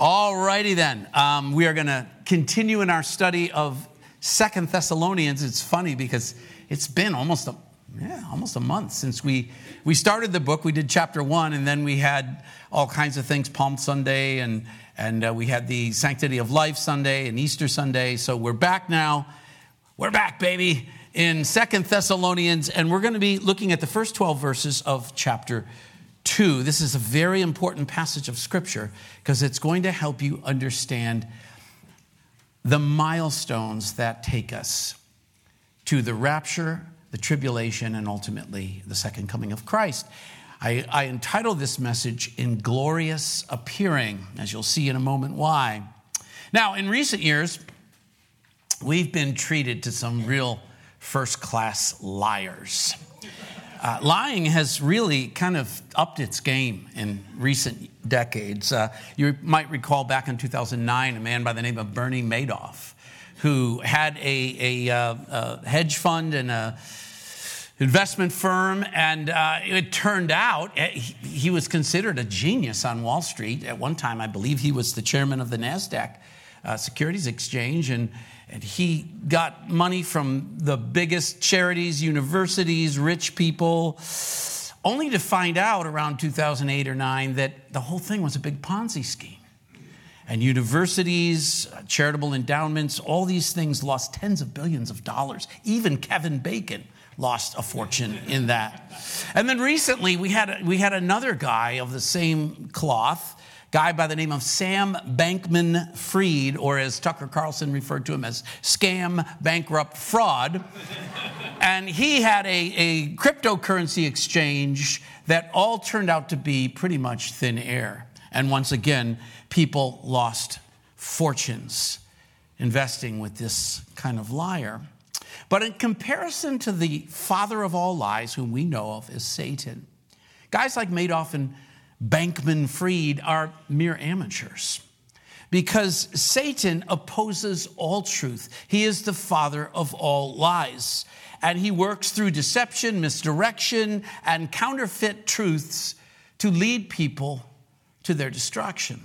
All righty then. Um, we are going to continue in our study of Second Thessalonians. It's funny because it's been almost a yeah, almost a month since we we started the book. We did chapter one, and then we had all kinds of things: Palm Sunday, and and uh, we had the Sanctity of Life Sunday and Easter Sunday. So we're back now. We're back, baby, in Second Thessalonians, and we're going to be looking at the first twelve verses of chapter 2. This is a very important passage of Scripture because it's going to help you understand the milestones that take us to the rapture, the tribulation, and ultimately the second coming of Christ. I, I entitled this message, Inglorious Appearing, as you'll see in a moment why. Now, in recent years, we've been treated to some real first class liars. Uh, lying has really kind of upped its game in recent decades. Uh, you might recall back in 2009, a man by the name of Bernie Madoff, who had a, a, uh, a hedge fund and a investment firm, and uh, it turned out eh, he, he was considered a genius on Wall Street. At one time, I believe he was the chairman of the NASDAQ uh, Securities Exchange, and and he got money from the biggest charities, universities, rich people, only to find out around 2008 or 9 that the whole thing was a big Ponzi scheme. And universities, uh, charitable endowments, all these things lost tens of billions of dollars. Even Kevin Bacon lost a fortune in that. And then recently we had, we had another guy of the same cloth guy by the name of Sam Bankman Fried, or as Tucker Carlson referred to him as scam, bankrupt, fraud. and he had a, a cryptocurrency exchange that all turned out to be pretty much thin air. And once again, people lost fortunes investing with this kind of liar. But in comparison to the father of all lies, whom we know of as Satan, guys like Madoff and Bankman Fried are mere amateurs because Satan opposes all truth. He is the father of all lies. And he works through deception, misdirection, and counterfeit truths to lead people to their destruction.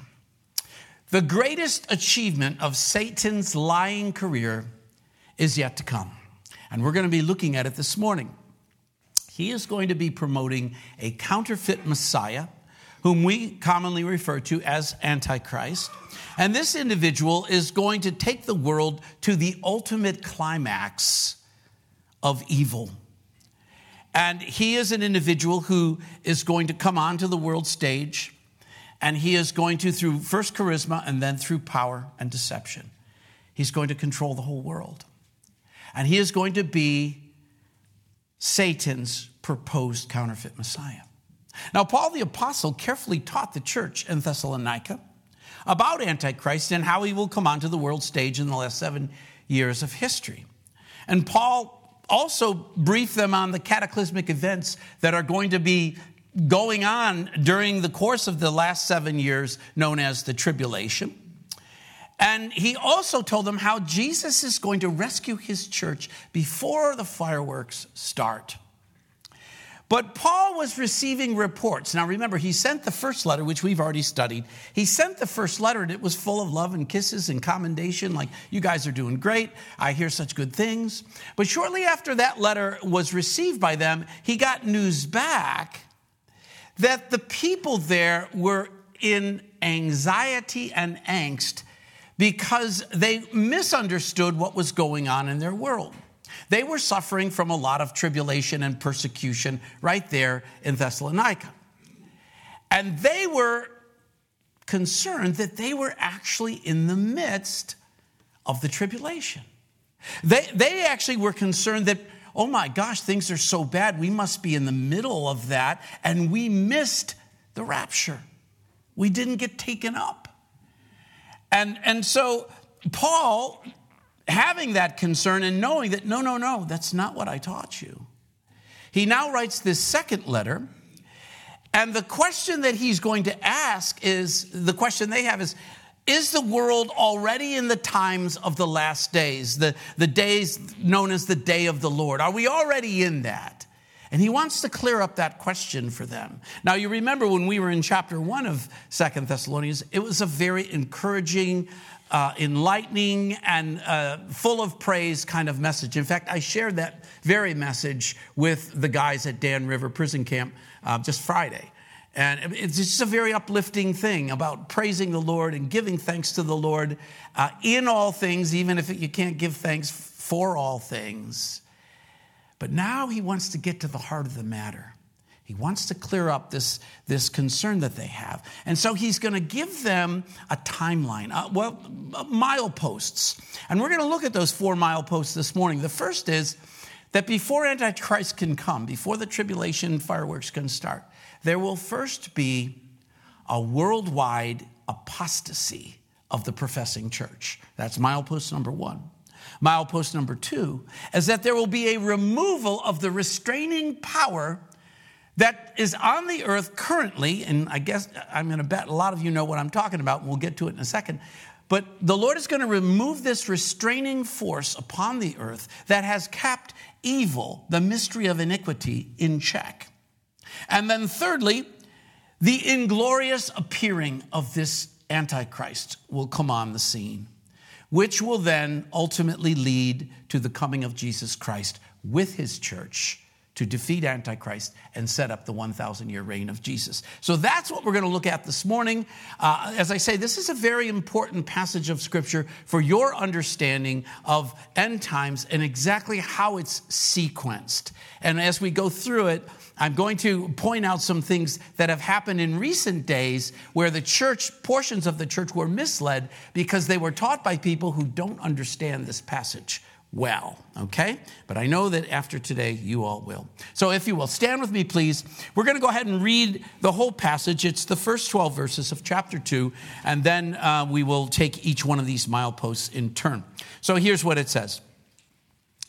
The greatest achievement of Satan's lying career is yet to come. And we're going to be looking at it this morning. He is going to be promoting a counterfeit Messiah whom we commonly refer to as Antichrist. And this individual is going to take the world to the ultimate climax of evil. And he is an individual who is going to come onto the world stage, and he is going to, through first charisma and then through power and deception, he's going to control the whole world. And he is going to be Satan's proposed counterfeit Messiah. Now, Paul the Apostle carefully taught the church in Thessalonica about Antichrist and how he will come onto the world stage in the last seven years of history. And Paul also briefed them on the cataclysmic events that are going to be going on during the course of the last seven years, known as the tribulation. And he also told them how Jesus is going to rescue his church before the fireworks start. But Paul was receiving reports. Now remember, he sent the first letter, which we've already studied. He sent the first letter, and it was full of love and kisses and commendation, like, you guys are doing great. I hear such good things. But shortly after that letter was received by them, he got news back that the people there were in anxiety and angst because they misunderstood what was going on in their world. They were suffering from a lot of tribulation and persecution right there in Thessalonica. And they were concerned that they were actually in the midst of the tribulation. They, they actually were concerned that, oh my gosh, things are so bad, we must be in the middle of that, and we missed the rapture. We didn't get taken up. And, and so Paul having that concern and knowing that, no, no, no, that's not what I taught you. He now writes this second letter. And the question that he's going to ask is the question they have is Is the world already in the times of the last days, the, the days known as the day of the Lord? Are we already in that? And he wants to clear up that question for them. Now, you remember when we were in chapter one of Second Thessalonians, it was a very encouraging, uh, enlightening, and uh, full of praise kind of message. In fact, I shared that very message with the guys at Dan River Prison Camp uh, just Friday. And it's just a very uplifting thing about praising the Lord and giving thanks to the Lord uh, in all things, even if you can't give thanks for all things. But now he wants to get to the heart of the matter. He wants to clear up this, this concern that they have. And so he's going to give them a timeline, uh, well, uh, mileposts. And we're going to look at those four mileposts this morning. The first is that before Antichrist can come, before the tribulation fireworks can start, there will first be a worldwide apostasy of the professing church. That's milepost number one. Milepost number two is that there will be a removal of the restraining power that is on the earth currently, and I guess I'm going to bet a lot of you know what I'm talking about, and we'll get to it in a second. But the Lord is going to remove this restraining force upon the earth that has kept evil, the mystery of iniquity, in check. And then, thirdly, the inglorious appearing of this Antichrist will come on the scene which will then ultimately lead to the coming of Jesus Christ with his church to defeat Antichrist and set up the 1,000 year reign of Jesus. So that's what we're going to look at this morning. Uh, as I say, this is a very important passage of Scripture for your understanding of end times and exactly how it's sequenced. And as we go through it, I'm going to point out some things that have happened in recent days where the church, portions of the church, were misled because they were taught by people who don't understand this passage well, okay? But I know that after today, you all will. So if you will, stand with me, please. We're going to go ahead and read the whole passage. It's the first 12 verses of chapter 2, and then uh, we will take each one of these mileposts in turn. So here's what it says.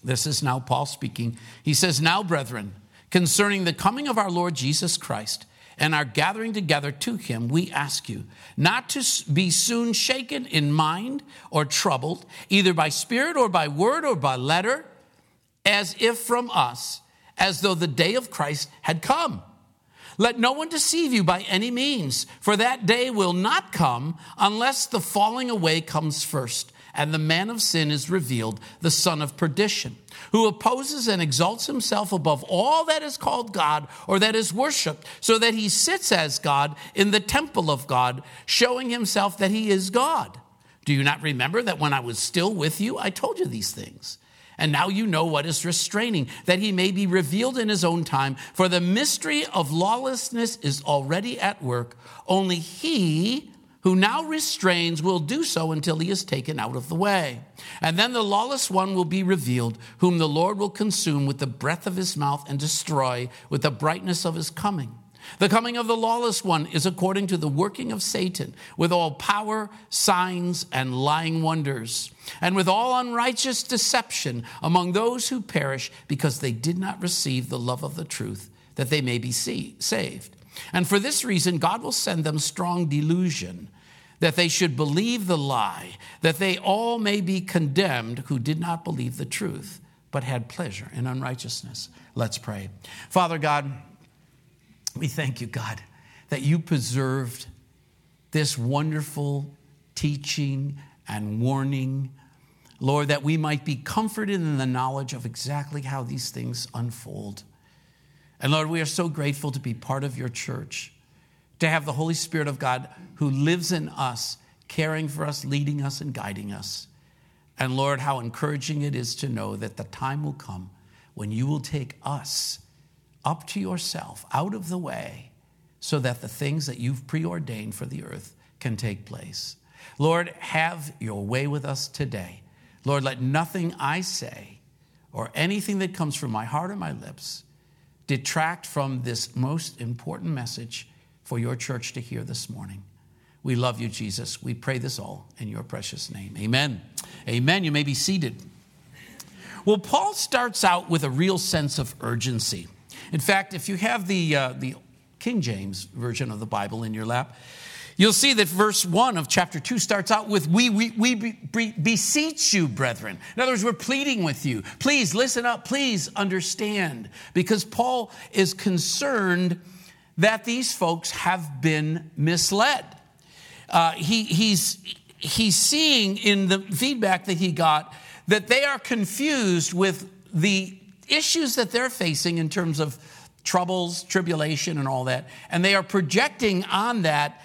This is now Paul speaking. He says, Now, brethren, concerning the coming of our Lord Jesus Christ and our gathering together to him, we ask you not to be soon shaken in mind or troubled, either by spirit or by word or by letter, as if from us, as though the day of Christ had come. Let no one deceive you by any means, for that day will not come unless the falling away comes first and the man of sin is revealed, the son of perdition, who opposes and exalts himself above all that is called God or that is worshiped, so that he sits as God in the temple of God, showing himself that he is God. Do you not remember that when I was still with you, I told you these things? And now you know what is restraining, that he may be revealed in his own time. For the mystery of lawlessness is already at work. Only he who now restrains will do so until he is taken out of the way. And then the lawless one will be revealed, whom the Lord will consume with the breath of his mouth and destroy with the brightness of his coming. The coming of the lawless one is according to the working of Satan, with all power, signs, and lying wonders, and with all unrighteous deception among those who perish because they did not receive the love of the truth, that they may be saved. And for this reason, God will send them strong delusion that they should believe the lie, that they all may be condemned who did not believe the truth, but had pleasure in unrighteousness. Let's pray. Father God, we thank you, God, that you preserved this wonderful teaching and warning. Lord, that we might be comforted in the knowledge of exactly how these things unfold. And Lord, we are so grateful to be part of your church to have the Holy Spirit of God who lives in us, caring for us, leading us, and guiding us. And Lord, how encouraging it is to know that the time will come when you will take us up to yourself, out of the way, so that the things that you've preordained for the earth can take place. Lord, have your way with us today. Lord, let nothing I say or anything that comes from my heart or my lips detract from this most important message for your church to hear this morning. We love you, Jesus. We pray this all in your precious name. Amen. Amen. You may be seated. Well, Paul starts out with a real sense of urgency. In fact, if you have the, uh, the King James version of the Bible in your lap, You'll see that verse 1 of chapter 2 starts out with, We, we, we be, beseech you, brethren. In other words, we're pleading with you. Please listen up. Please understand. Because Paul is concerned that these folks have been misled. Uh, he, he's, he's seeing in the feedback that he got that they are confused with the issues that they're facing in terms of troubles, tribulation, and all that. And they are projecting on that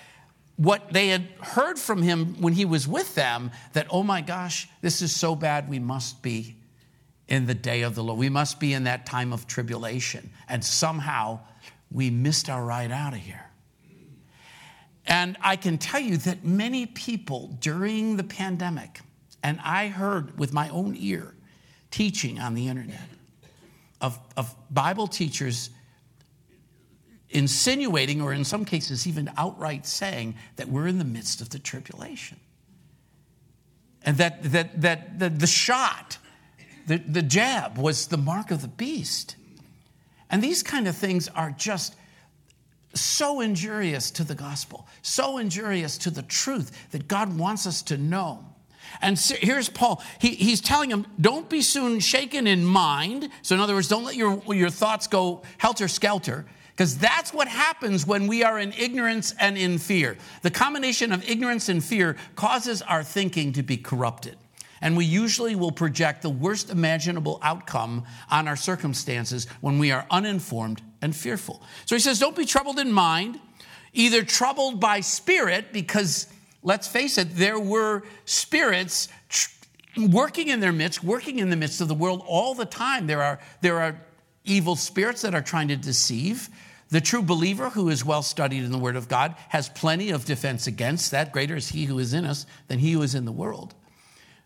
what they had heard from him when he was with them that, oh my gosh, this is so bad, we must be in the day of the Lord. We must be in that time of tribulation. And somehow we missed our ride out of here. And I can tell you that many people during the pandemic, and I heard with my own ear teaching on the internet of, of Bible teachers insinuating, or in some cases, even outright saying that we're in the midst of the tribulation. And that, that, that the, the shot, the, the jab, was the mark of the beast. And these kind of things are just so injurious to the gospel, so injurious to the truth that God wants us to know. And here's Paul. He, he's telling him, don't be soon shaken in mind. So, in other words, don't let your, your thoughts go helter skelter. Because that's what happens when we are in ignorance and in fear. The combination of ignorance and fear causes our thinking to be corrupted. And we usually will project the worst imaginable outcome on our circumstances when we are uninformed and fearful. So he says, Don't be troubled in mind, either troubled by spirit, because let's face it, there were spirits working in their midst, working in the midst of the world all the time. There are, there are evil spirits that are trying to deceive. The true believer who is well studied in the Word of God has plenty of defense against that. Greater is He who is in us than He who is in the world.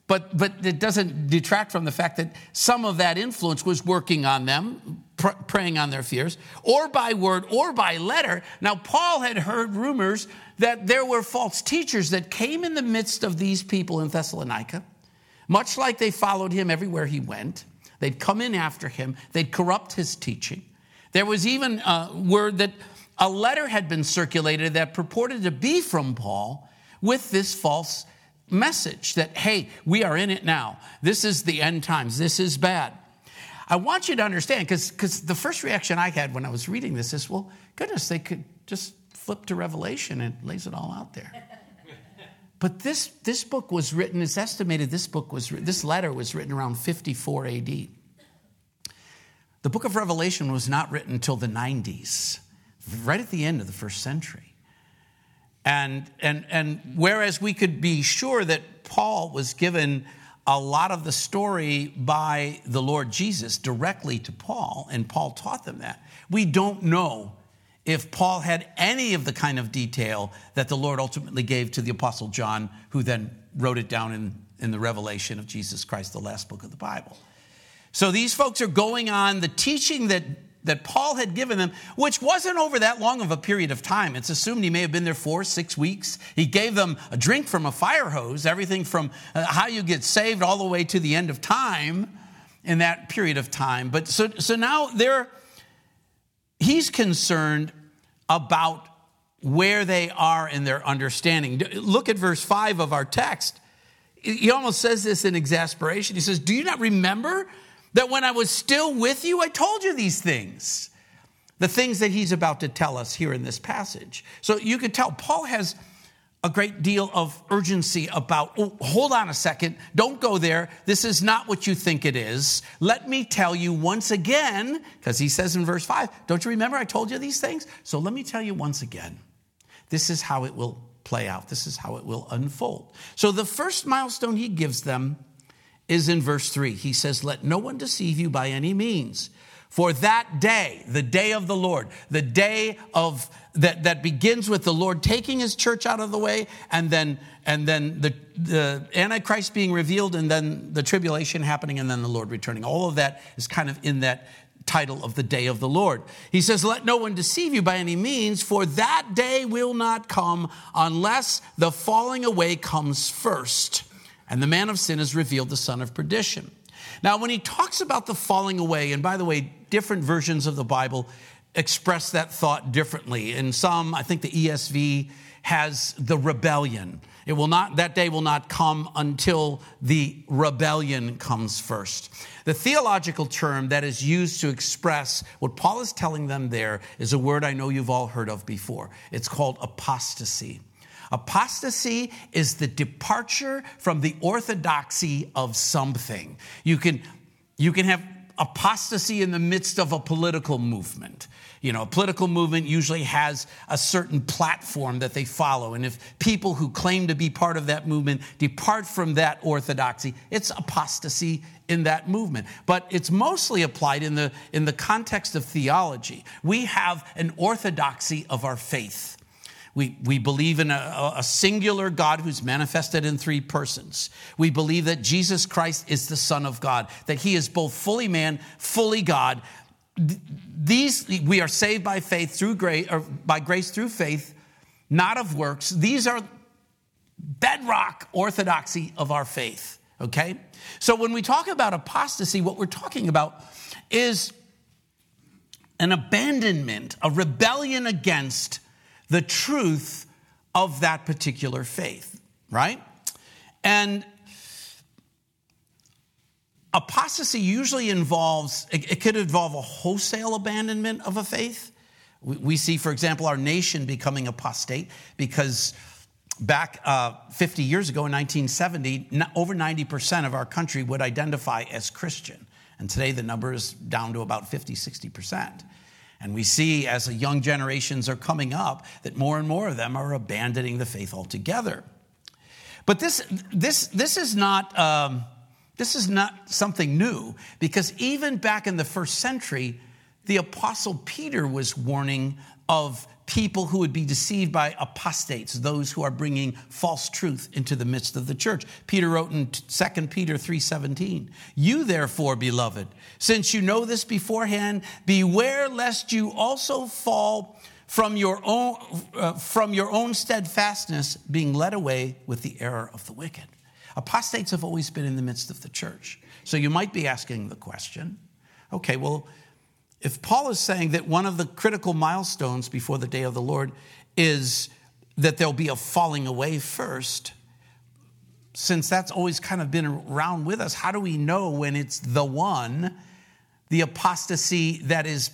But, but it doesn't detract from the fact that some of that influence was working on them, pr- preying on their fears, or by word or by letter. Now, Paul had heard rumors that there were false teachers that came in the midst of these people in Thessalonica, much like they followed him everywhere he went. They'd come in after him, they'd corrupt his teaching. There was even a word that a letter had been circulated that purported to be from Paul with this false message that, hey, we are in it now. This is the end times. This is bad. I want you to understand, because the first reaction I had when I was reading this is, well, goodness, they could just flip to Revelation and it lays it all out there. but this, this book was written, it's estimated this book was, this letter was written around 54 AD. The book of Revelation was not written until the 90s, right at the end of the first century. And, and, and whereas we could be sure that Paul was given a lot of the story by the Lord Jesus directly to Paul, and Paul taught them that, we don't know if Paul had any of the kind of detail that the Lord ultimately gave to the Apostle John, who then wrote it down in, in the revelation of Jesus Christ, the last book of the Bible. So these folks are going on the teaching that, that Paul had given them, which wasn't over that long of a period of time. It's assumed he may have been there four, six weeks. He gave them a drink from a fire hose, everything from uh, how you get saved all the way to the end of time in that period of time. But so, so now they're, he's concerned about where they are in their understanding. Look at verse 5 of our text. He almost says this in exasperation. He says, Do you not remember that when I was still with you, I told you these things. The things that he's about to tell us here in this passage. So you could tell Paul has a great deal of urgency about, oh, hold on a second, don't go there. This is not what you think it is. Let me tell you once again, because he says in verse 5, don't you remember I told you these things? So let me tell you once again. This is how it will play out, this is how it will unfold. So the first milestone he gives them is in verse 3. He says, Let no one deceive you by any means. For that day, the day of the Lord, the day of that, that begins with the Lord taking his church out of the way and then and then the, the Antichrist being revealed and then the tribulation happening and then the Lord returning. All of that is kind of in that title of the day of the Lord. He says, Let no one deceive you by any means, for that day will not come unless the falling away comes first and the man of sin is revealed, the son of perdition. Now, when he talks about the falling away, and by the way, different versions of the Bible express that thought differently. In some, I think the ESV has the rebellion. It will not, that day will not come until the rebellion comes first. The theological term that is used to express what Paul is telling them there is a word I know you've all heard of before. It's called apostasy. Apostasy is the departure from the orthodoxy of something. You can, you can have apostasy in the midst of a political movement. You know, a political movement usually has a certain platform that they follow. And if people who claim to be part of that movement depart from that orthodoxy, it's apostasy in that movement. But it's mostly applied in the, in the context of theology. We have an orthodoxy of our faith. We, we believe in a, a, singular God who's manifested in three persons. We believe that Jesus Christ is the Son of God, that he is both fully man, fully God. These, we are saved by faith through grace, or by grace through faith, not of works. These are bedrock orthodoxy of our faith, okay? So when we talk about apostasy, what we're talking about is an abandonment, a rebellion against the truth of that particular faith, right? And apostasy usually involves, it, could involve a wholesale abandonment of a faith. We, see, for example, our nation becoming apostate because back uh, 50 years ago in 1970, over 90% of our country would identify as Christian. And today the number is down to about 50, 60%. And we see as the young generations are coming up that more and more of them are abandoning the faith altogether. But this, this, this, is not, um, this is not something new because even back in the first century, the Apostle Peter was warning of people who would be deceived by apostates, those who are bringing false truth into the midst of the church. Peter wrote in 2 Peter 3:17, "You therefore, beloved, since you know this beforehand, beware lest you also fall from your own uh, from your own steadfastness, being led away with the error of the wicked." Apostates have always been in the midst of the church. So you might be asking the question, okay, well, if Paul is saying that one of the critical milestones before the day of the Lord is that there'll be a falling away first, since that's always kind of been around with us, how do we know when it's the one, the apostasy that is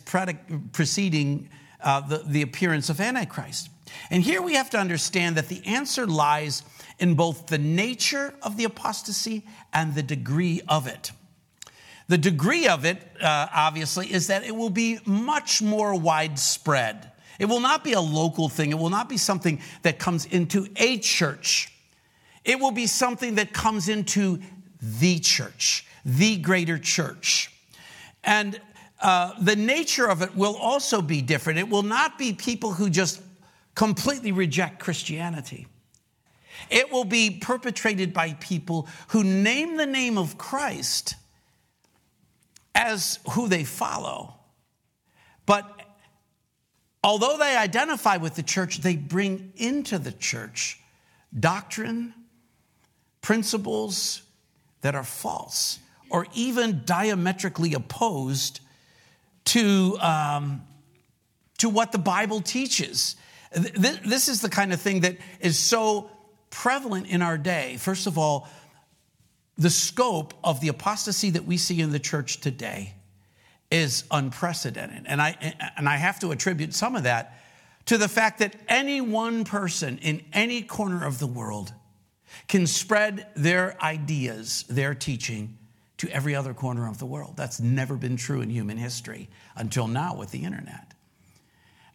preceding uh, the, the appearance of Antichrist? And here we have to understand that the answer lies in both the nature of the apostasy and the degree of it. The degree of it, uh, obviously, is that it will be much more widespread. It will not be a local thing. It will not be something that comes into a church. It will be something that comes into the church, the greater church. And uh, the nature of it will also be different. It will not be people who just completely reject Christianity. It will be perpetrated by people who name the name of Christ as who they follow. But although they identify with the church, they bring into the church doctrine, principles that are false or even diametrically opposed to, um, to what the Bible teaches. This is the kind of thing that is so prevalent in our day. First of all, the scope of the apostasy that we see in the church today is unprecedented. And I, and I have to attribute some of that to the fact that any one person in any corner of the world can spread their ideas, their teaching to every other corner of the world. That's never been true in human history until now with the internet.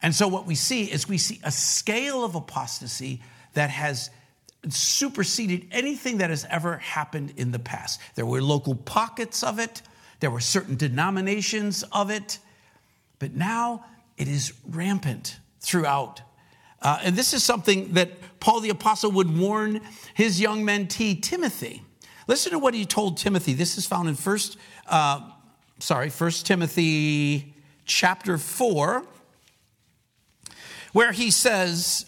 And so what we see is we see a scale of apostasy that has superseded anything that has ever happened in the past. There were local pockets of it, there were certain denominations of it, but now it is rampant throughout. Uh, and this is something that Paul the Apostle would warn his young mentee, Timothy. Listen to what he told Timothy. This is found in first, uh, sorry, First Timothy chapter 4, where he says,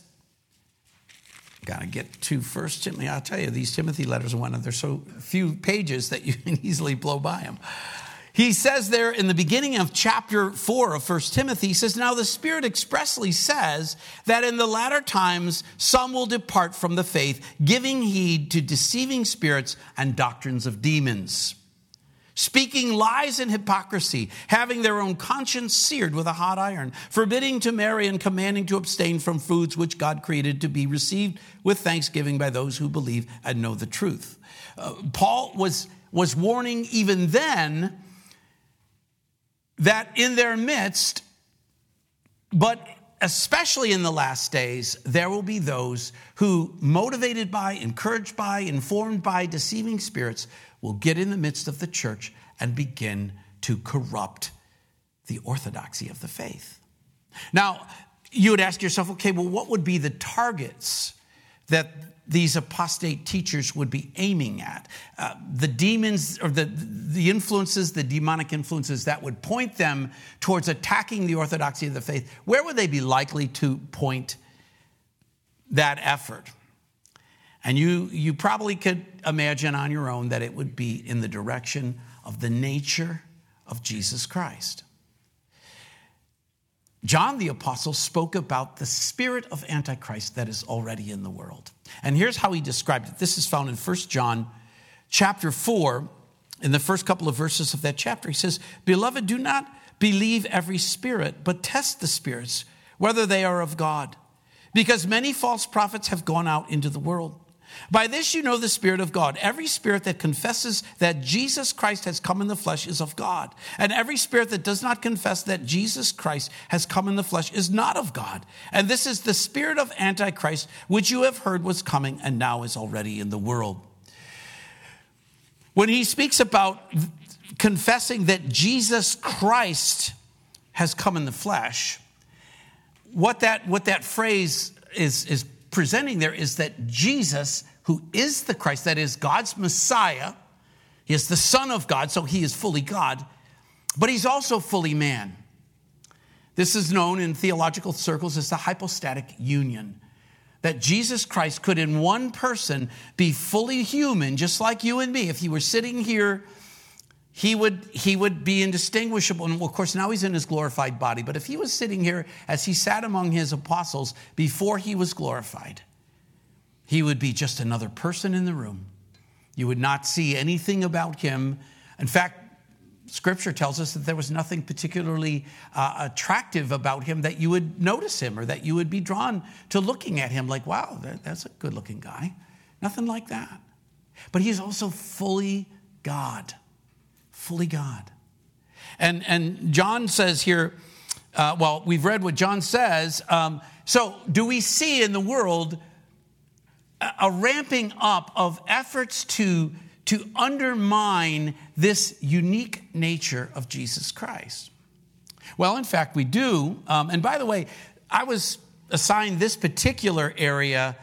got to get to First Timothy. I'll tell you, these Timothy letters are one of there's so few pages that you can easily blow by them. He says there in the beginning of chapter 4 of First Timothy, he says, Now the Spirit expressly says that in the latter times some will depart from the faith, giving heed to deceiving spirits and doctrines of demons, speaking lies and hypocrisy, having their own conscience seared with a hot iron, forbidding to marry and commanding to abstain from foods which God created to be received with thanksgiving by those who believe and know the truth. Uh, Paul was, was warning even then that in their midst, but especially in the last days, there will be those who, motivated by, encouraged by, informed by deceiving spirits, will get in the midst of the church and begin to corrupt the orthodoxy of the faith. Now, you would ask yourself, okay, well, what would be the targets that these apostate teachers would be aiming at. Uh, the demons or the, the influences, the demonic influences that would point them towards attacking the orthodoxy of the faith, where would they be likely to point that effort? And you, you probably could imagine on your own that it would be in the direction of the nature of Jesus Christ. John the Apostle spoke about the spirit of Antichrist that is already in the world. And here's how he described it. This is found in 1 John chapter 4, in the first couple of verses of that chapter. He says, Beloved, do not believe every spirit, but test the spirits, whether they are of God. Because many false prophets have gone out into the world. By this you know the Spirit of God. Every spirit that confesses that Jesus Christ has come in the flesh is of God. And every spirit that does not confess that Jesus Christ has come in the flesh is not of God. And this is the spirit of Antichrist, which you have heard was coming and now is already in the world. When he speaks about confessing that Jesus Christ has come in the flesh, what that, what that phrase is, is presenting there is that Jesus, who is the Christ, that is God's Messiah, he is the Son of God, so he is fully God, but he's also fully man. This is known in theological circles as the hypostatic union. That Jesus Christ could, in one person, be fully human, just like you and me. If he were sitting here he would, he would be indistinguishable. And of course, now he's in his glorified body. But if he was sitting here as he sat among his apostles before he was glorified, he would be just another person in the room. You would not see anything about him. In fact, scripture tells us that there was nothing particularly uh, attractive about him that you would notice him or that you would be drawn to looking at him like, wow, that's a good looking guy. Nothing like that. But he's also fully God fully God. And, and John says here, uh, well, we've read what John says. Um, so, do we see in the world a, a ramping up of efforts to, to undermine this unique nature of Jesus Christ? Well, in fact, we do. Um, and by the way, I was assigned this particular area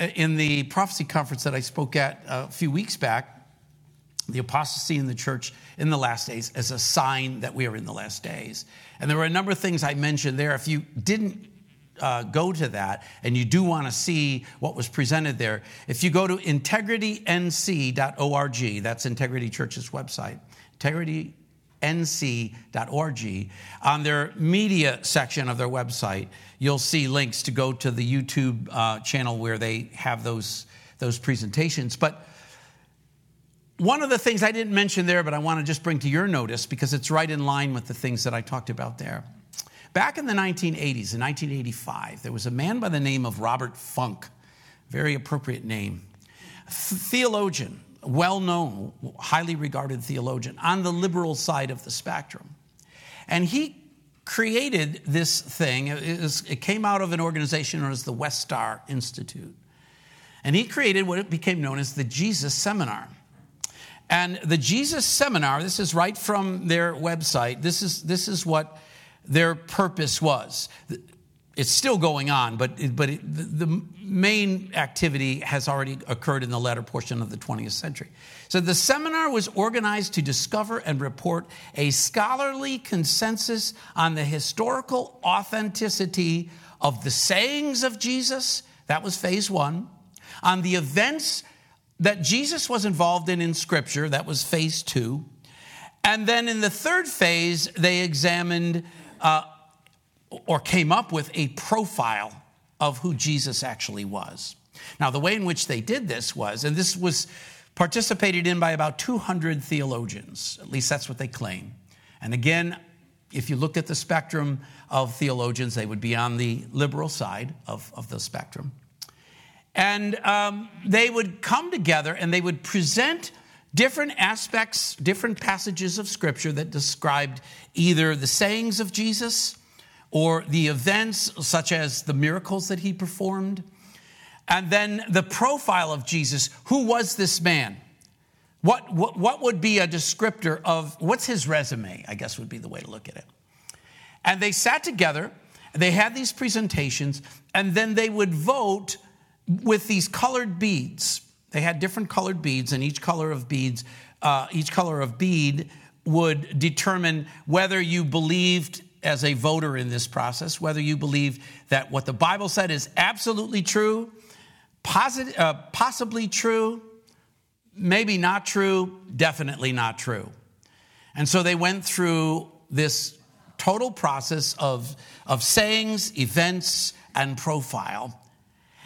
uh, in the prophecy conference that I spoke at a few weeks back the apostasy in the church in the last days as a sign that we are in the last days. And there were a number of things I mentioned there. If you didn't uh, go to that and you do want to see what was presented there, if you go to integritync.org, that's Integrity Church's website, integritync.org, on their media section of their website, you'll see links to go to the YouTube uh, channel where they have those, those presentations. But one of the things I didn't mention there, but I want to just bring to your notice because it's right in line with the things that I talked about there. Back in the 1980s, in 1985, there was a man by the name of Robert Funk, very appropriate name, theologian, well known, highly regarded theologian on the liberal side of the spectrum. And he created this thing. It, came out of an organization known as the Westar Institute. And he created what became known as the Jesus Seminar. And the Jesus Seminar, this is right from their website, this is, this is what their purpose was. It's still going on, but, but it, the main activity has already occurred in the latter portion of the 20th century. So the seminar was organized to discover and report a scholarly consensus on the historical authenticity of the sayings of Jesus. That was phase one. On the events that Jesus was involved in in Scripture, that was phase two, And then in the third phase, they examined uh, or came up with a profile of who Jesus actually was. Now, the way in which they did this was, and this was participated in by about 200 theologians, at least that's what they claim. And again, if you looked at the spectrum of theologians, they would be on the liberal side of, of the spectrum. And um, they would come together and they would present different aspects, different passages of Scripture that described either the sayings of Jesus or the events, such as the miracles that he performed, and then the profile of Jesus. Who was this man? What, what, what would be a descriptor of what's his resume? I guess would be the way to look at it. And they sat together, they had these presentations, and then they would vote with these colored beads. They had different colored beads, and each color of beads, uh, each color of bead would determine whether you believed as a voter in this process, whether you believe that what the Bible said is absolutely true, posit- uh, possibly true, maybe not true, definitely not true. And so they went through this total process of, of sayings, events, and profile.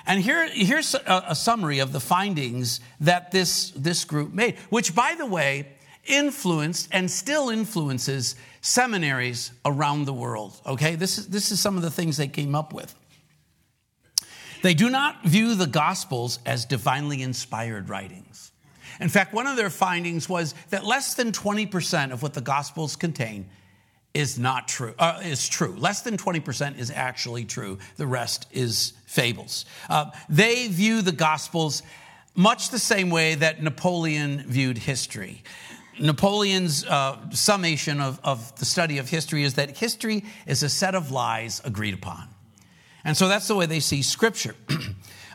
And here, here's a, a summary of the findings that this, this group made, which, by the way, influenced and still influences seminaries around the world. Okay, this is, this is some of the things they came up with. They do not view the Gospels as divinely inspired writings. In fact, one of their findings was that less than 20% of what the Gospels contain is not true, uh, is true. Less than 20% is actually true. The rest is fables. Uh, they view the Gospels much the same way that Napoleon viewed history. Napoleon's uh, summation of, of the study of history is that history is a set of lies agreed upon. And so that's the way they see Scripture.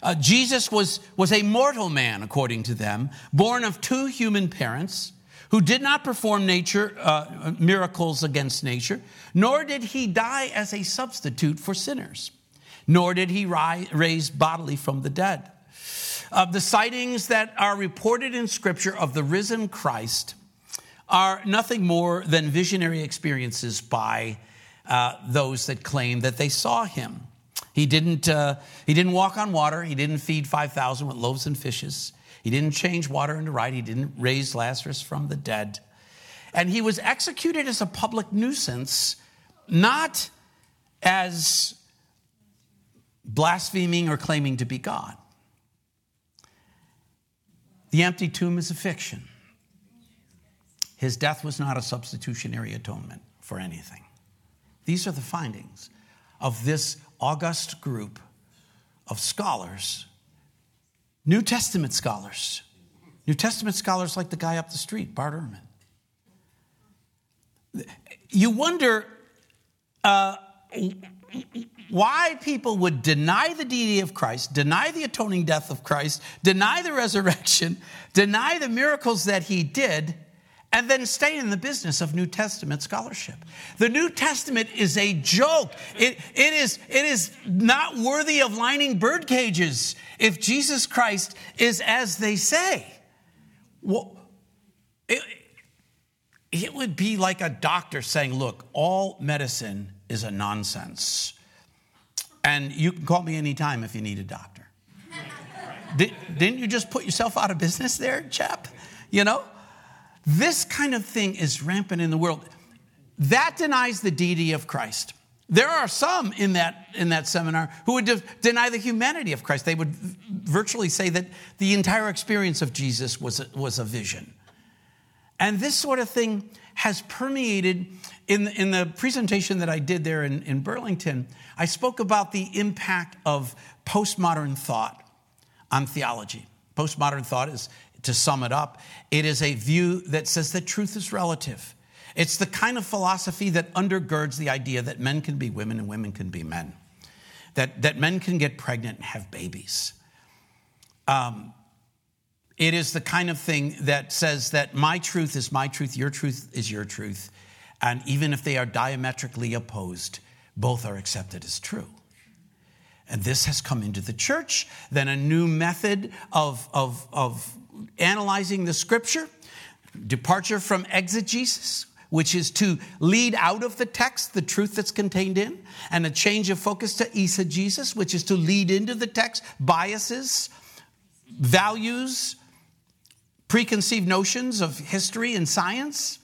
Uh, Jesus was, was a mortal man, according to them, born of two human parents who did not perform nature uh, miracles against nature, nor did he die as a substitute for sinners, nor did he rise, raise bodily from the dead. Uh, the sightings that are reported in Scripture of the risen Christ are nothing more than visionary experiences by uh, those that claim that they saw him. He didn't, uh, he didn't walk on water. He didn't feed 5,000 with loaves and fishes. He didn't change water into wine. He didn't raise Lazarus from the dead. And he was executed as a public nuisance, not as blaspheming or claiming to be God. The empty tomb is a fiction. His death was not a substitutionary atonement for anything. These are the findings of this august group of scholars, New Testament scholars, New Testament scholars like the guy up the street, Bart Ehrman. You wonder uh, why people would deny the deity of Christ, deny the atoning death of Christ, deny the resurrection, deny the miracles that he did, and then stay in the business of New Testament scholarship. The New Testament is a joke. It, it, is, it is not worthy of lining bird cages if Jesus Christ is as they say. Well, it, it would be like a doctor saying, Look, all medicine is a nonsense. And you can call me anytime if you need a doctor. Did, didn't you just put yourself out of business there, chap? You know? This kind of thing is rampant in the world. That denies the deity of Christ. There are some in that, in that seminar who would de- deny the humanity of Christ. They would virtually say that the entire experience of Jesus was a, was a vision. And this sort of thing has permeated in the, in the presentation that I did there in, in Burlington. I spoke about the impact of postmodern thought on theology. Postmodern thought is, to sum it up, it is a view that says that truth is relative. It's the kind of philosophy that undergirds the idea that men can be women and women can be men, that, that men can get pregnant and have babies. Um, it is the kind of thing that says that my truth is my truth, your truth is your truth, and even if they are diametrically opposed, both are accepted as true. And this has come into the church. Then a new method of, of, of analyzing the scripture departure from exegesis, which is to lead out of the text the truth that's contained in, and a change of focus to eisegesis, which is to lead into the text biases, values, preconceived notions of history and science.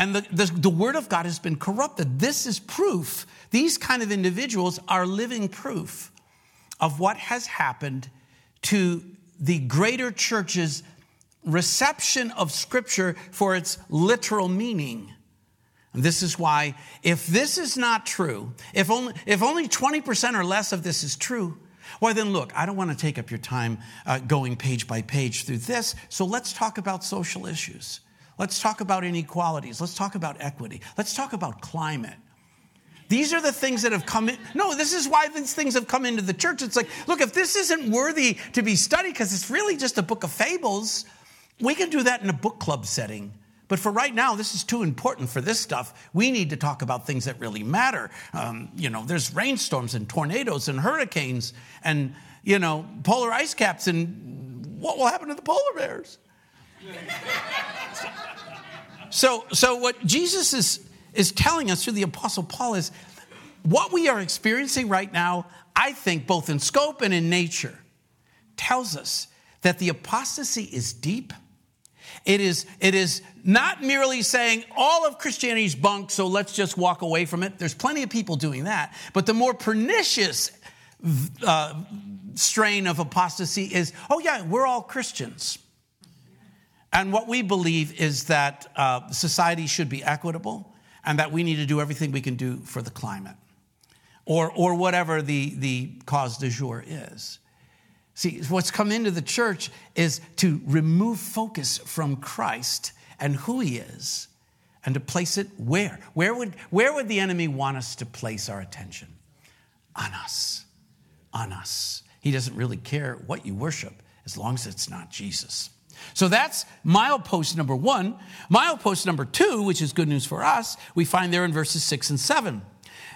And the, the, the, Word of God has been corrupted. This is proof. These kind of individuals are living proof of what has happened to the greater church's reception of Scripture for its literal meaning. And this is why, if this is not true, if only, if only 20% or less of this is true, why then look, I don't want to take up your time uh, going page by page through this, so let's talk about social issues. Let's talk about inequalities. Let's talk about equity. Let's talk about climate. These are the things that have come in. No, this is why these things have come into the church. It's like, look, if this isn't worthy to be studied because it's really just a book of fables, we can do that in a book club setting. But for right now, this is too important for this stuff. We need to talk about things that really matter. Um, you know, there's rainstorms and tornadoes and hurricanes and, you know, polar ice caps and what will happen to the polar bears? So, so what Jesus is is telling us through the Apostle Paul is what we are experiencing right now, I think, both in scope and in nature, tells us that the apostasy is deep. It is, it is not merely saying all of Christianity is bunk, so let's just walk away from it. There's plenty of people doing that. But the more pernicious uh, strain of apostasy is oh, yeah, we're all Christians. And what we believe is that uh, society should be equitable and that we need to do everything we can do for the climate or, or whatever the, the cause du jour is. See, what's come into the church is to remove focus from Christ and who he is and to place it where? Where would, where would the enemy want us to place our attention? On us. On us. He doesn't really care what you worship as long as it's not Jesus. So that's milepost number one. Milepost number two, which is good news for us, we find there in verses six and seven.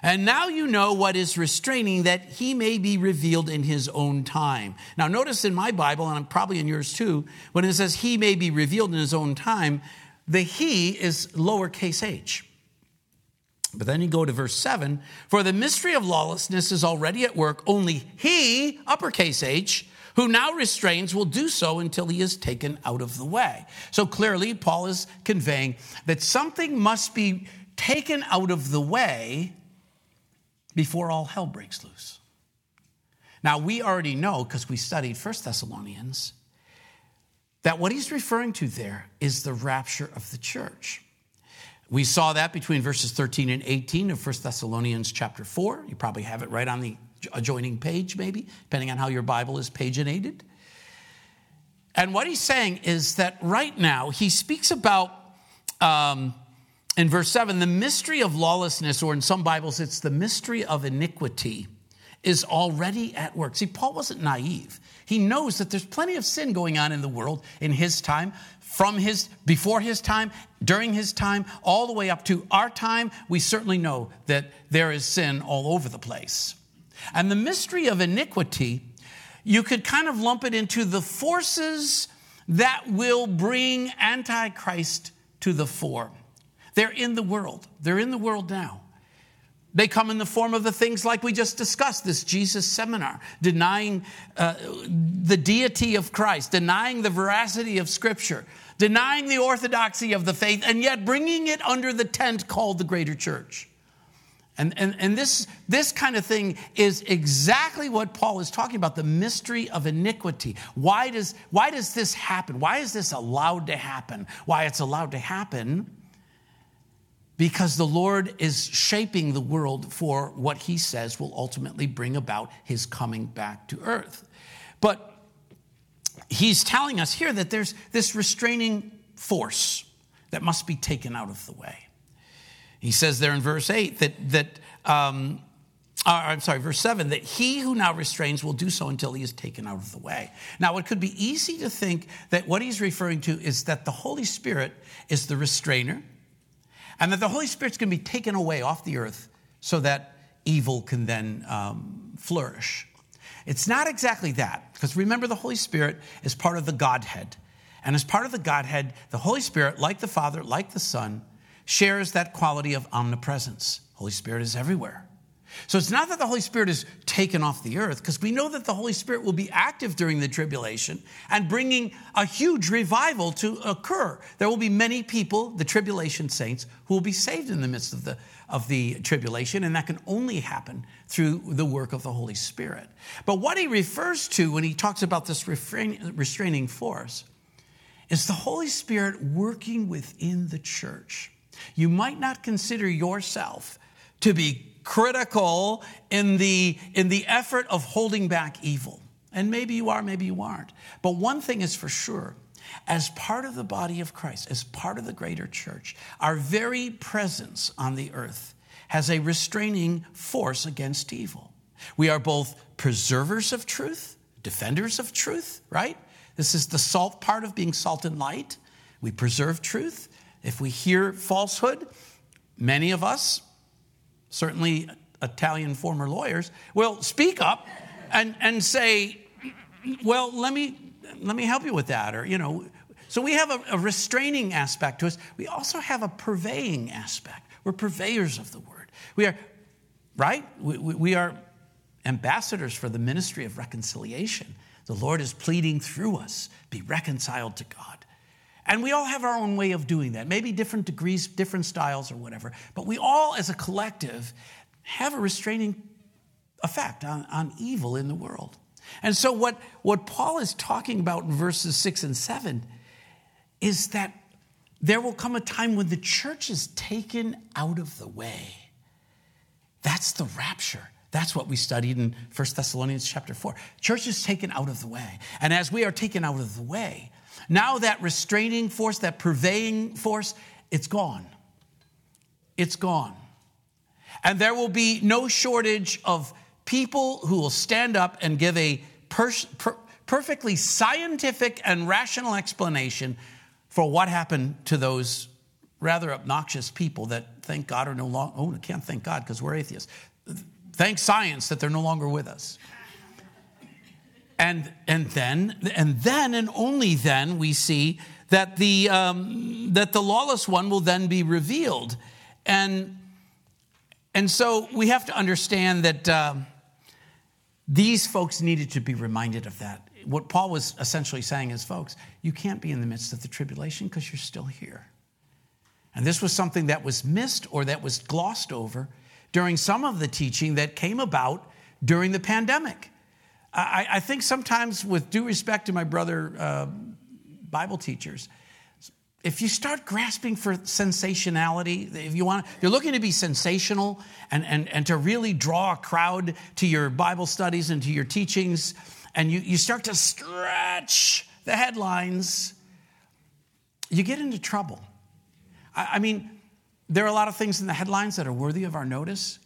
And now you know what is restraining that he may be revealed in his own time. Now, notice in my Bible, and probably in yours too, when it says he may be revealed in his own time, the he is lowercase h. But then you go to verse 7 For the mystery of lawlessness is already at work, only he, uppercase H, who now restrains will do so until he is taken out of the way. So clearly, Paul is conveying that something must be taken out of the way before all hell breaks loose. Now, we already know, because we studied First Thessalonians, that what he's referring to there is the rapture of the church. We saw that between verses 13 and 18 of 1 Thessalonians chapter 4. You probably have it right on the adjoining page, maybe, depending on how your Bible is paginated. And what he's saying is that right now, he speaks about, um, in verse 7, the mystery of lawlessness, or in some Bibles, it's the mystery of iniquity, is already at work. See, Paul wasn't naive. He knows that there's plenty of sin going on in the world in his time, from his, before his time, during his time, all the way up to our time. We certainly know that there is sin all over the place. And the mystery of iniquity, you could kind of lump it into the forces that will bring Antichrist to the fore. They're in the world, they're in the world now. They come in the form of the things like we just discussed this Jesus seminar, denying uh, the deity of Christ, denying the veracity of Scripture, denying the orthodoxy of the faith, and yet bringing it under the tent called the greater church. And, and, and this, this kind of thing is exactly what Paul is talking about the mystery of iniquity. Why does, why does this happen? Why is this allowed to happen? Why it's allowed to happen? Because the Lord is shaping the world for what he says will ultimately bring about his coming back to earth. But he's telling us here that there's this restraining force that must be taken out of the way. He says there in verse 8 that, that um, uh, I'm sorry, verse 7, that he who now restrains will do so until he is taken out of the way. Now, it could be easy to think that what he's referring to is that the Holy Spirit is the restrainer and that the Holy Spirit's going to be taken away off the earth so that evil can then um, flourish. It's not exactly that, because remember, the Holy Spirit is part of the Godhead. And as part of the Godhead, the Holy Spirit, like the Father, like the Son, shares that quality of omnipresence. Holy Spirit is everywhere. So it's not that the Holy Spirit is taken off the earth, because we know that the Holy Spirit will be active during the tribulation and bringing a huge revival to occur. There will be many people, the tribulation saints, who will be saved in the midst of the, of the tribulation, and that can only happen through the work of the Holy Spirit. But what he refers to when he talks about this restraining force is the Holy Spirit working within the church. You might not consider yourself to be critical in the, in the effort of holding back evil. And maybe you are, maybe you aren't. But one thing is for sure as part of the body of Christ, as part of the greater church, our very presence on the earth has a restraining force against evil. We are both preservers of truth, defenders of truth, right? This is the salt part of being salt and light. We preserve truth. If we hear falsehood, many of us certainly Italian former lawyers, will speak up and, and say, well, let me, let me help you with that. Or, you know, so we have a, a restraining aspect to us. We also have a purveying aspect. We're purveyors of the word. We are, right? We, we, we are ambassadors for the ministry of reconciliation. The Lord is pleading through us, be reconciled to God. And we all have our own way of doing that, maybe different degrees, different styles, or whatever. But we all, as a collective, have a restraining effect on, on evil in the world. And so, what, what Paul is talking about in verses six and seven is that there will come a time when the church is taken out of the way. That's the rapture. That's what we studied in 1 Thessalonians chapter 4. Church is taken out of the way. And as we are taken out of the way, now that restraining force, that purveying force, it's gone. It's gone. And there will be no shortage of people who will stand up and give a per- per- perfectly scientific and rational explanation for what happened to those rather obnoxious people that thank God are no longer, oh, I can't thank God because we're atheists. Thank science that they're no longer with us. And, and then, and then, and only then, we see that the, um, that the lawless one will then be revealed. And, and so we have to understand that uh, these folks needed to be reminded of that. What Paul was essentially saying is, folks, you can't be in the midst of the tribulation because you're still here. And this was something that was missed or that was glossed over during some of the teaching that came about during the pandemic. I, I think sometimes, with due respect to my brother uh, Bible teachers, if you start grasping for sensationality, if you want, you're looking to be sensational and, and, and to really draw a crowd to your Bible studies and to your teachings, and you, you start to stretch the headlines, you get into trouble. I, I mean, there are a lot of things in the headlines that are worthy of our notice.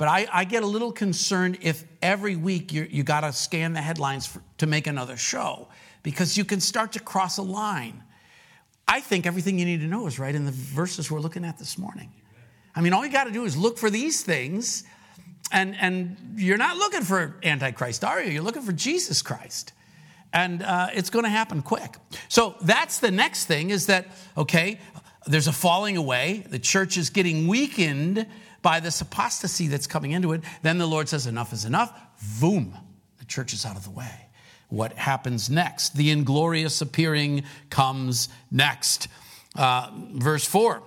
But I, I get a little concerned if every week you, you got to scan the headlines for, to make another show because you can start to cross a line. I think everything you need to know is right in the verses we're looking at this morning. I mean, all you got to do is look for these things, and, and you're not looking for Antichrist, are you? You're looking for Jesus Christ. And uh, it's going to happen quick. So that's the next thing is that, okay, there's a falling away. The church is getting weakened by this apostasy that's coming into it. Then the Lord says, Enough is enough. Boom, the church is out of the way. What happens next? The inglorious appearing comes next. Uh, verse 4,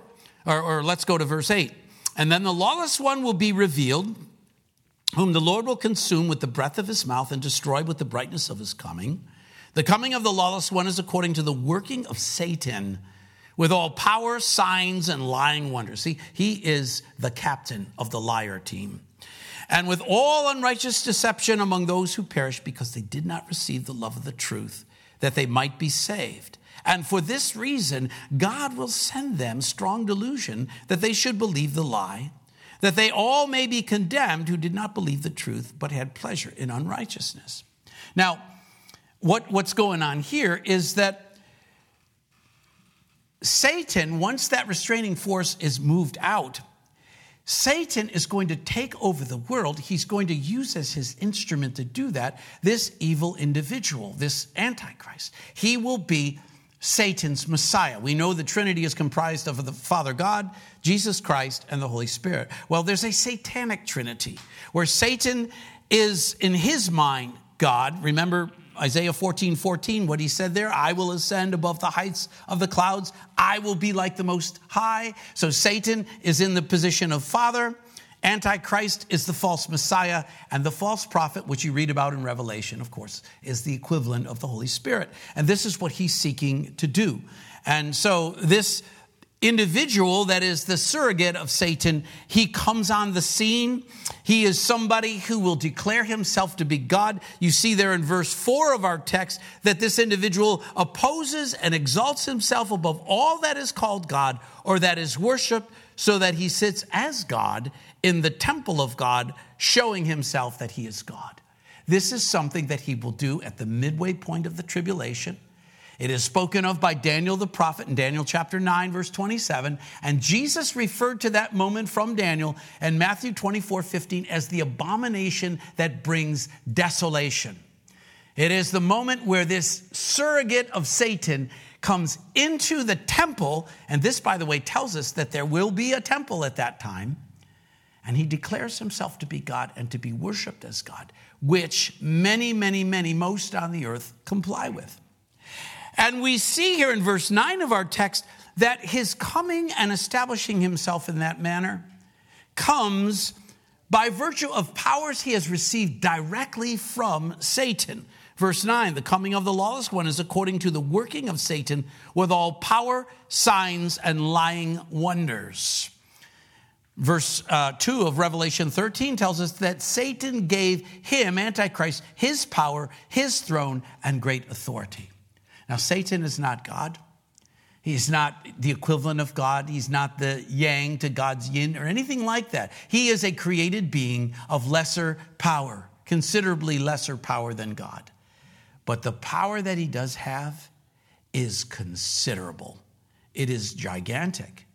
or, or let's go to verse 8. And then the lawless one will be revealed, whom the Lord will consume with the breath of his mouth and destroy with the brightness of his coming. The coming of the lawless one is according to the working of Satan with all power, signs, and lying wonders. See, he is the captain of the liar team. And with all unrighteous deception among those who perish because they did not receive the love of the truth, that they might be saved. And for this reason, God will send them strong delusion that they should believe the lie, that they all may be condemned who did not believe the truth, but had pleasure in unrighteousness. Now, what, what's going on here is that Satan, once that restraining force is moved out, Satan is going to take over the world. He's going to use as his instrument to do that this evil individual, this Antichrist. He will be Satan's Messiah. We know the Trinity is comprised of the Father God, Jesus Christ, and the Holy Spirit. Well, there's a satanic Trinity where Satan is, in his mind, God. Remember Isaiah 14, 14, what he said there I will ascend above the heights of the clouds, I will be like the Most High. So Satan is in the position of Father. Antichrist is the false Messiah, and the false prophet, which you read about in Revelation, of course, is the equivalent of the Holy Spirit. And this is what he's seeking to do. And so, this individual that is the surrogate of Satan, he comes on the scene. He is somebody who will declare himself to be God. You see there in verse 4 of our text that this individual opposes and exalts himself above all that is called God or that is worshiped so that he sits as God in the temple of God, showing himself that he is God. This is something that he will do at the midway point of the tribulation. It is spoken of by Daniel the prophet in Daniel chapter 9, verse 27. And Jesus referred to that moment from Daniel in Matthew 24, 15 as the abomination that brings desolation. It is the moment where this surrogate of Satan comes into the temple, and this, by the way, tells us that there will be a temple at that time, and he declares himself to be God and to be worshiped as God, which many, many, many, most on the earth comply with. And we see here in verse 9 of our text that his coming and establishing himself in that manner comes by virtue of powers he has received directly from Satan. Verse 9, the coming of the lawless one is according to the working of Satan with all power, signs, and lying wonders. Verse uh, 2 of Revelation 13 tells us that Satan gave him, Antichrist, his power, his throne, and great authority. Now, Satan is not God. He's not the equivalent of God. He's not the yang to God's yin or anything like that. He is a created being of lesser power, considerably lesser power than God. But the power that he does have is considerable, it is gigantic.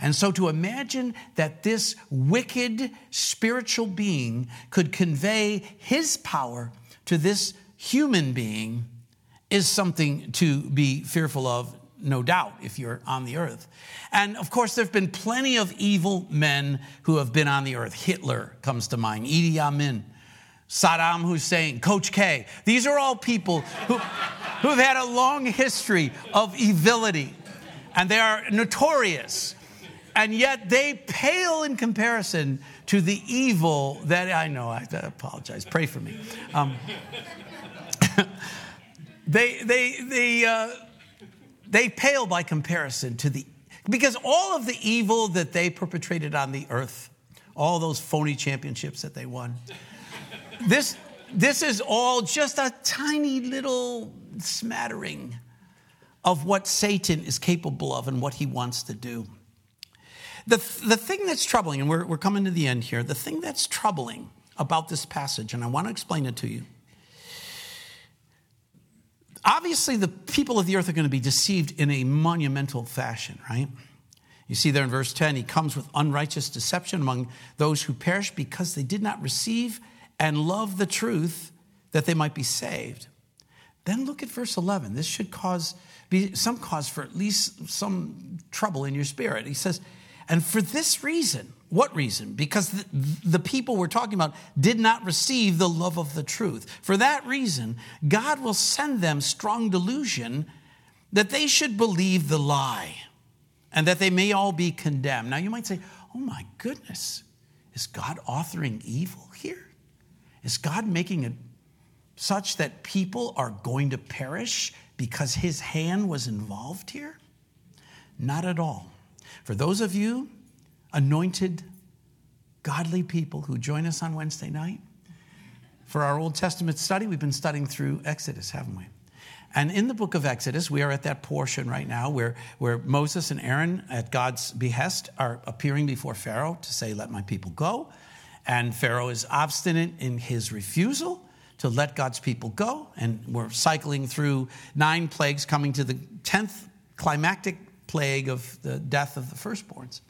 And so to imagine that this wicked spiritual being could convey his power to this human being is something to be fearful of, no doubt, if you're on the earth. And of course, there have been plenty of evil men who have been on the earth. Hitler comes to mind, Idi Amin. Saddam Hussein, Coach K. These are all people who, who've had a long history of evility, and they are notorious. And yet they pale in comparison to the evil that I know. I apologize. Pray for me. Um, they, they, they, uh, they pale by comparison to the, because all of the evil that they perpetrated on the earth, all those phony championships that they won, this, this is all just a tiny little smattering of what Satan is capable of and what he wants to do. The, the thing that's troubling, and we're, we're coming to the end here, the thing that's troubling about this passage, and I want to explain it to you. Obviously, the people of the earth are going to be deceived in a monumental fashion, right? You see there in verse 10, he comes with unrighteous deception among those who perish because they did not receive and love the truth that they might be saved. Then look at verse 11. This should cause be some cause for at least some trouble in your spirit. He says, and for this reason, what reason? Because the, the, people we're talking about did not receive the love of the truth. For that reason, God will send them strong delusion that they should believe the lie and that they may all be condemned. Now, you might say, oh my goodness, is God authoring evil here? Is God making it such that people are going to perish because his hand was involved here? Not at all. For those of you anointed, godly people who join us on Wednesday night, for our Old Testament study, we've been studying through Exodus, haven't we? And in the book of Exodus, we are at that portion right now where, where Moses and Aaron, at God's behest, are appearing before Pharaoh to say, Let my people go. And Pharaoh is obstinate in his refusal to let God's people go. And we're cycling through nine plagues, coming to the 10th climactic plague of the death of the firstborns.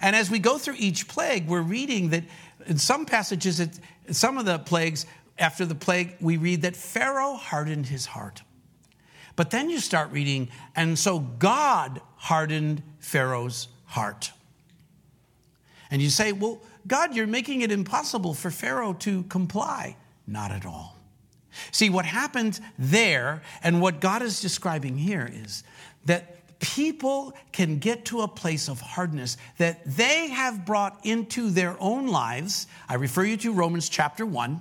And as we go through each plague, we're reading that in some passages, it, some of the plagues, after the plague, we read that Pharaoh hardened his heart. But then you start reading, and so God hardened Pharaoh's heart. And you say, well, God, you're making it impossible for Pharaoh to comply. Not at all. See, what happened there and what God is describing here is that people can get to a place of hardness that they have brought into their own lives. I refer you to Romans chapter 1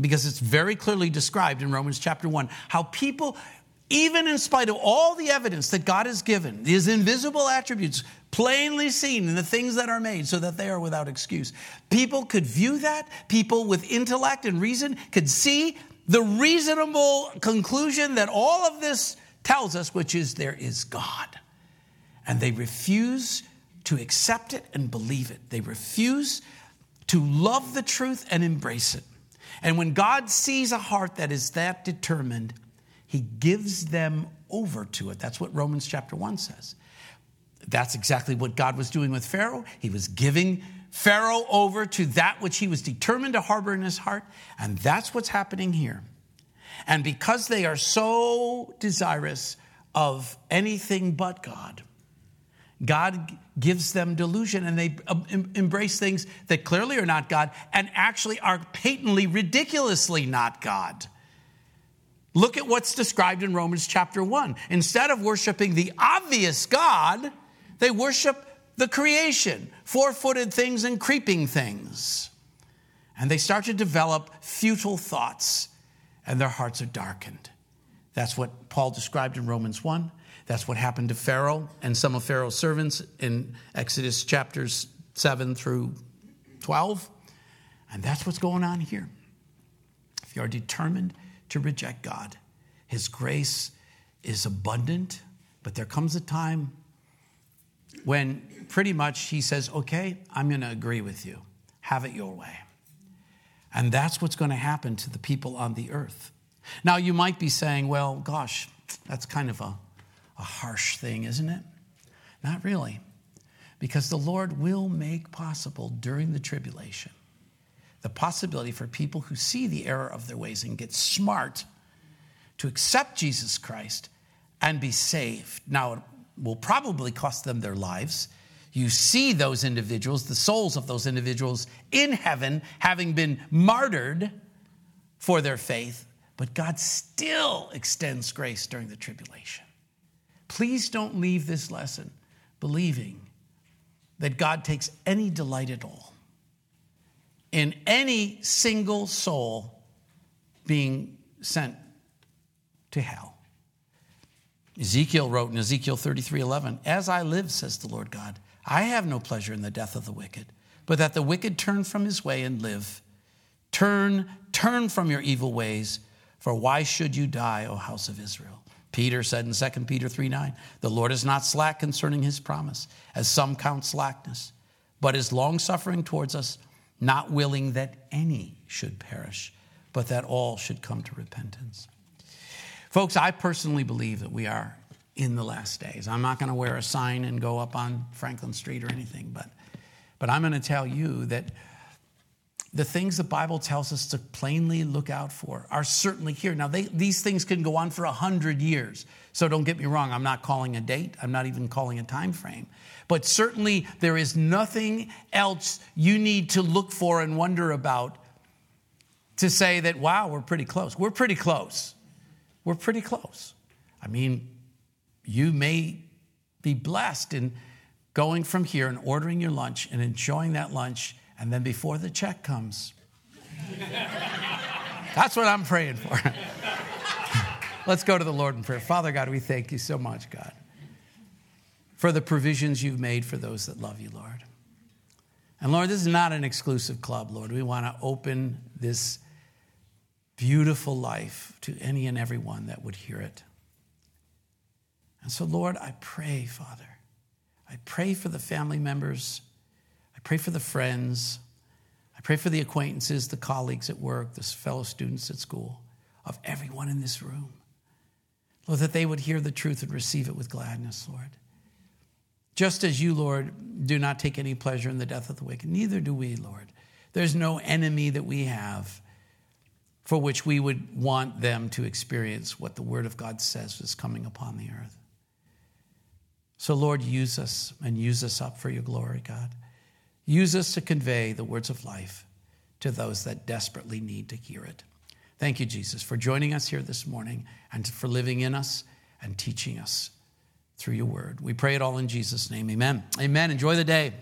because it's very clearly described in Romans chapter 1 how people even in spite of all the evidence that God has given, his invisible attributes plainly seen in the things that are made so that they are without excuse. People could view that. People with intellect and reason could see the reasonable conclusion that all of this tells us, which is there is God. And they refuse to accept it and believe it. They refuse to love the truth and embrace it. And when God sees a heart that is that determined, he gives them over to it. That's what Romans chapter 1 says. That's exactly what God was doing with Pharaoh. He was giving Pharaoh over to that which he was determined to harbor in his heart. And that's what's happening here. And because they are so desirous of anything but God, God gives them delusion and they um, embrace things that clearly are not God and actually are patently, ridiculously not God. Look at what's described in Romans chapter 1. Instead of worshiping the obvious God, they worship the creation, four footed things and creeping things. And they start to develop futile thoughts, and their hearts are darkened. That's what Paul described in Romans 1. That's what happened to Pharaoh and some of Pharaoh's servants in Exodus chapters 7 through 12. And that's what's going on here. If you are determined to reject God, His grace is abundant, but there comes a time when pretty much he says, okay, I'm going to agree with you. Have it your way. And that's what's going to happen to the people on the earth. Now, you might be saying, well, gosh, that's kind of a, a harsh thing, isn't it? Not really. Because the Lord will make possible during the tribulation the possibility for people who see the error of their ways and get smart to accept Jesus Christ and be saved. Now, it will probably cost them their lives you see those individuals, the souls of those individuals in heaven, having been martyred for their faith, but God still extends grace during the tribulation. Please don't leave this lesson believing that God takes any delight at all in any single soul being sent to hell. Ezekiel wrote in Ezekiel 33 11, As I live, says the Lord God, I have no pleasure in the death of the wicked, but that the wicked turn from his way and live. Turn, turn from your evil ways, for why should you die, O house of Israel? Peter said in 2 Peter 3 9, the Lord is not slack concerning his promise, as some count slackness, but is longsuffering towards us, not willing that any should perish, but that all should come to repentance. Folks, I personally believe that we are in the last days. I'm not going to wear a sign and go up on Franklin Street or anything, but, but I'm going to tell you that the things the Bible tells us to plainly look out for are certainly here. Now, they, these things can go on for a hundred years. So don't get me wrong. I'm not calling a date. I'm not even calling a time frame. But certainly there is nothing else you need to look for and wonder about to say that, wow, we're pretty close. We're pretty close. We're pretty close. I mean, you may be blessed in going from here and ordering your lunch and enjoying that lunch, and then before the check comes, that's what I'm praying for. Let's go to the Lord in prayer. Father God, we thank you so much, God, for the provisions you've made for those that love you, Lord. And Lord, this is not an exclusive club, Lord. We want to open this beautiful life to any and everyone that would hear it. And so, Lord, I pray, Father, I pray for the family members, I pray for the friends, I pray for the acquaintances, the colleagues at work, the fellow students at school, of everyone in this room. Lord, that they would hear the truth and receive it with gladness, Lord. Just as you, Lord, do not take any pleasure in the death of the wicked, neither do we, Lord. There's no enemy that we have for which we would want them to experience what the Word of God says is coming upon the earth. So, Lord, use us and use us up for your glory, God. Use us to convey the words of life to those that desperately need to hear it. Thank you, Jesus, for joining us here this morning and for living in us and teaching us through your word. We pray it all in Jesus' name. Amen. Amen. Enjoy the day.